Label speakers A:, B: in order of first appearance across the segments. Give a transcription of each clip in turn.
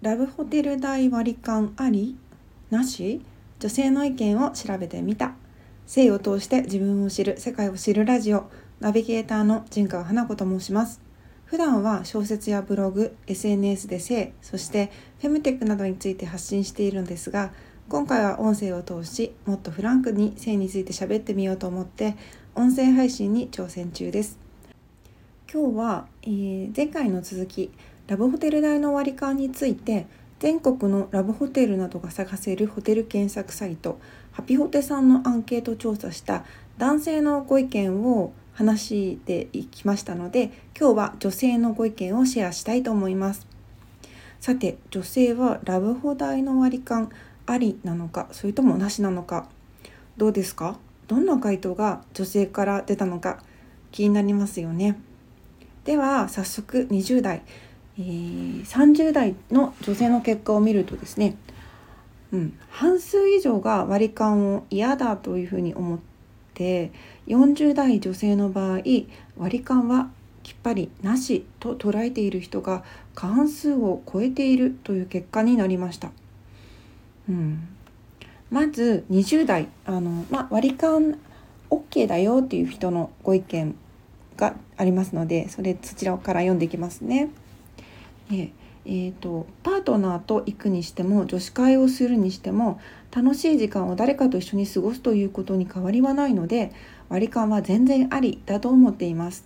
A: ラブホテル代割り勘あり？なし？女性の意見を調べてみた。性を通して自分を知る世界を知るラジオ。ナビゲーターの陣川花子と申します。普段は小説やブログ SNS で性そしてフェムテックなどについて発信しているのですが今回は音声を通しもっとフランクに性について喋ってみようと思って音声配信に挑戦中です。今日は、えー、前回の続きラブホテル代の割り勘について全国のラブホテルなどが探せるホテル検索サイトハピホテさんのアンケート調査した男性のご意見を話していきましたので今日は女性のご意見をシェアしたいと思います。さて女性はラブホ代の割り勘ありなのかそれともなしなのかどうですか？どんな回答が女性から出たのか気になりますよね。では早速20代。え、30代の女性の結果を見るとですね、うん、半数以上が割り勘を嫌だというふうに思って40代女性の場合割り勘はきっぱりなしと捉えている人が過半数を超えているという結果になりました。うん、まず20代あの、ま、割り勘 OK だよっていう人のご意見がありますのでそれそちらから読んでいきますね。えーと、パートナーと行くにしても女子会をするにしても楽しい時間を誰かと一緒に過ごすということに変わりはないので割り勘は全然ありだと思っています。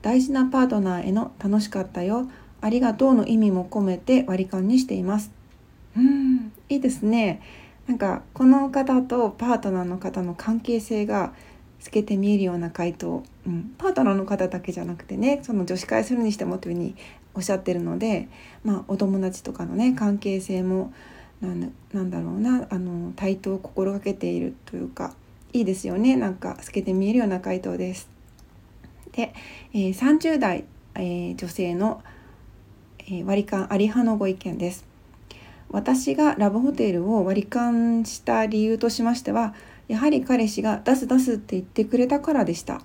A: 大事なパートナーへの楽しかったよ。ありがとうの意味も込めて割り勘にしています。うんいいですね。なんかこの方とパートナーの方の関係性が透けて見えるような回答、うん、パートナーの方だけじゃなくてねその女子会するにしてもというふうにおっしゃってるので、まあ、お友達とかのね関係性もなんだろうなあの対等を心がけているというかいいですよねなんか透けて見えるような回答です。で、えー、30代、えー、女性の、えー、割り勘あり派のご意見です。私がラブホテルを割り勘した理由としましてはやはり彼氏が出す出すって言ってくれたからでした。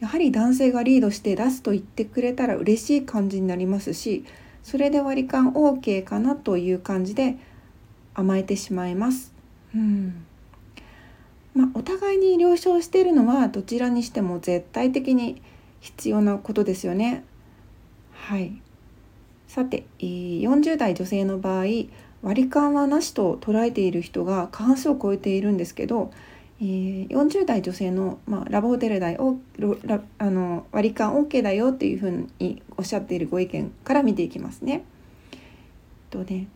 A: やはり男性がリードして出すと言ってくれたら嬉しい感じになりますしそれで割り勘 OK かなという感じで甘えてしまいます。うんまあ、お互いに了承しているのはどちらにしても絶対的に必要なことですよね。はい、さて40代女性の場合割り勘はなしと捉えている人が過半数を超えているんですけどえー、40代女性の、まあ、ラブホテル代をラあの割り勘 OK だよっていうふうにおっしゃっているご意見から見ていきますね。とね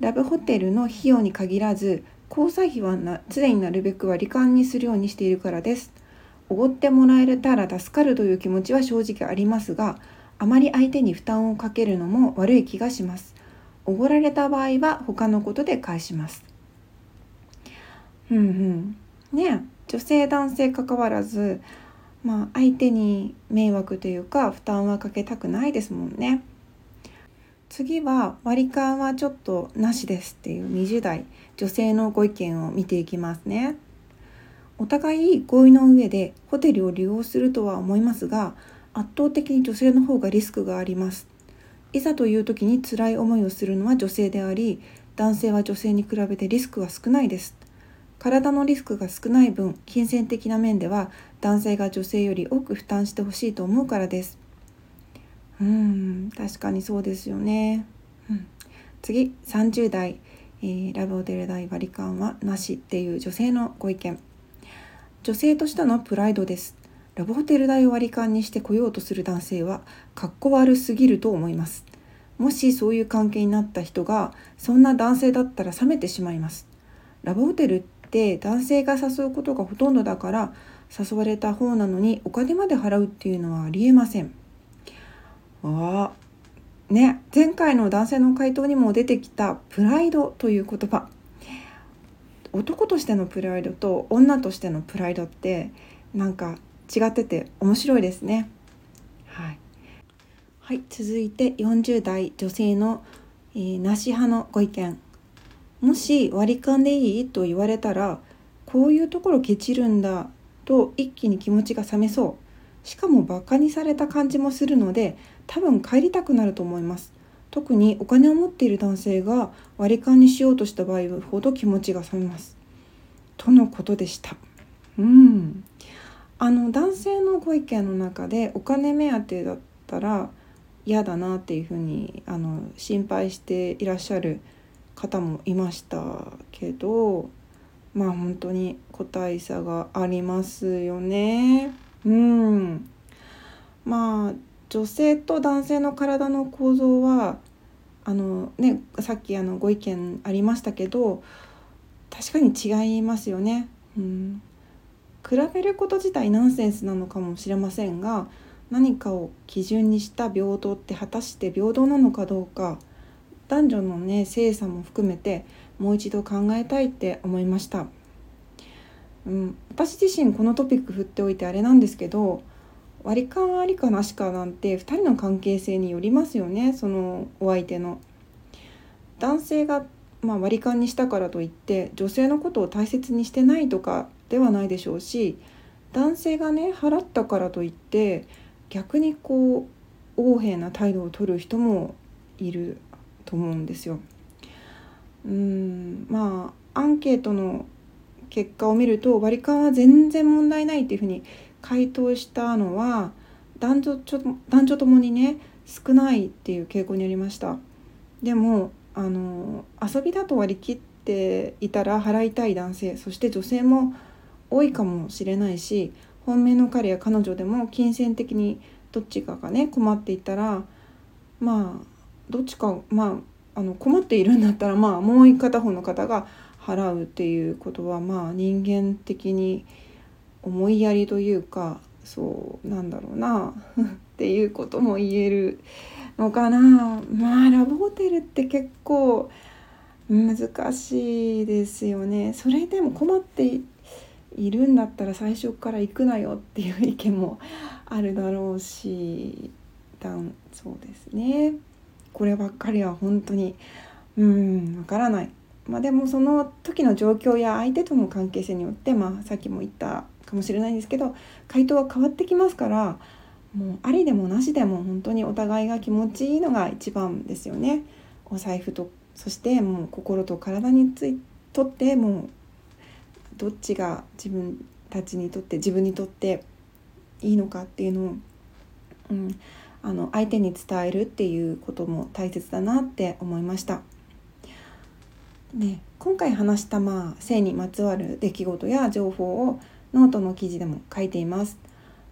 A: ラブホテルの費用に限らず交際費はな常になるべく割り勘にするようにしているからです。おごってもらえたら助かるという気持ちは正直ありますがあまり相手に負担をかけるのも悪い気がします。おごられた場合は他のことで返します。うんうんね女性男性関わらずまあ相手に迷惑というか負担はかけたくないですもんね。次は割り勘はちょっとなしですっていう20代女性のご意見を見ていきますね。お互い合意の上でホテルを利用するとは思いますが圧倒的に女性の方がリスクがあります。いざという時に辛い思いをするのは女性であり男性は女性に比べてリスクは少ないです。体のリスクが少ない分金銭的な面では男性が女性より多く負担してほしいと思うからです。うん確かにそうですよね、うん、次30代、えー、ラブホテル代割り勘はなしっていう女性のご意見。女性としてのプライドです。ラブホテル代を割り勘にして来ようとする男性はかっこ悪すぎると思います。もしそういう関係になった人がそんな男性だったら冷めてしまいます。ラブホテルって男性が誘うことがほとんどだから誘われた方なのにお金まで払うっていうのはありえません。あね前回の男性の回答にも出てきたプライドという言葉男としてのプライドと女としてのプライドってなんか違ってて面白いですね。はい、はい、続いて40代女性の、えー、なし派のご意見もし割り勘でいいと言われたらこういうところケチるんだと一気に気持ちが冷めそう。しかもバカにされた感じもするので多分帰りたくなると思います。特にお金を持っている男性が割り勘にしようとした場合ほど気持ちが冷めます。とのことでした。うん。あの男性のご意見の中でお金目当てだったら嫌だなっていうふうにあの心配していらっしゃる方もいましたけどまあ本当に個体差がありますよね。うんまあ女性と男性の体の構造はあのねさっきあのご意見ありましたけど確かに違いますよね。うん比べること自体ナンセンスなのかもしれませんが何かを基準にした平等って果たして平等なのかどうか男女のね性差も含めてもう一度考えたいって思いました、うん、私自身このトピック振っておいてあれなんですけど割り勘ありかなしかなんて2人の関係性によりますよねそのお相手の。男性がまあ、割り勘にしたからといって女性のことを大切にしてないとかではないでしょうし男性がね払ったからといって逆にこう横柄な態度を取る人もいると思うんですよ。うんまあアンケートの結果を見ると割り勘は全然問題ないっていうふうに回答したのは男女ちょ男女ともにね少ないっていう傾向にありました。でもあの遊びだと割り切っていたら払いたい男性そして女性も多いかもしれないし本命の彼や彼女でも金銭的にどっちかがね困っていたらまあどっちかまああの困っているんだったらまあもう片方の方が払うっていうことはまあ人間的に思いやりというかそうなんだろうな っていうことも言えるのかな。まあラブホテルって結構難しいですよね。それでも困っているんだったら最初から行くなよっていう意見もあるだろうしそうですね。こればっかりは本当にうんわからないまあでもその時の状況や相手との関係性によってまあさっきも言ったかもしれないんですけど回答は変わってきますからもうありでもなしでも本当にお互いが気持ちいいのが一番ですよね。お財布とそしてもう心と体についとってもうどっちが自分たちにとって自分にとっていいのかっていうのを、うん、あの相手に伝えるっていうことも大切だなって思いました。ね、今回話したまあ性にまつわる出来事や情報をノートの記事でも書いています。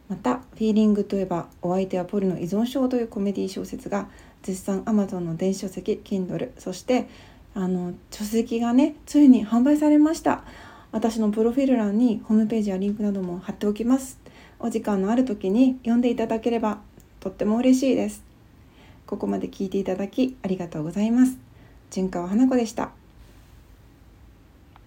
A: また「フィーリングといえばお相手はポルノ依存症」というコメディ小説が絶賛 Amazon の電子書籍 Kindle そしてあの書籍がねついに販売されました私のプロフィール欄にホームページやリンクなども貼っておきますお時間のある時に読んでいただければとっても嬉しいです。ここまで聞いていただきありがとうございます。純川花子でした。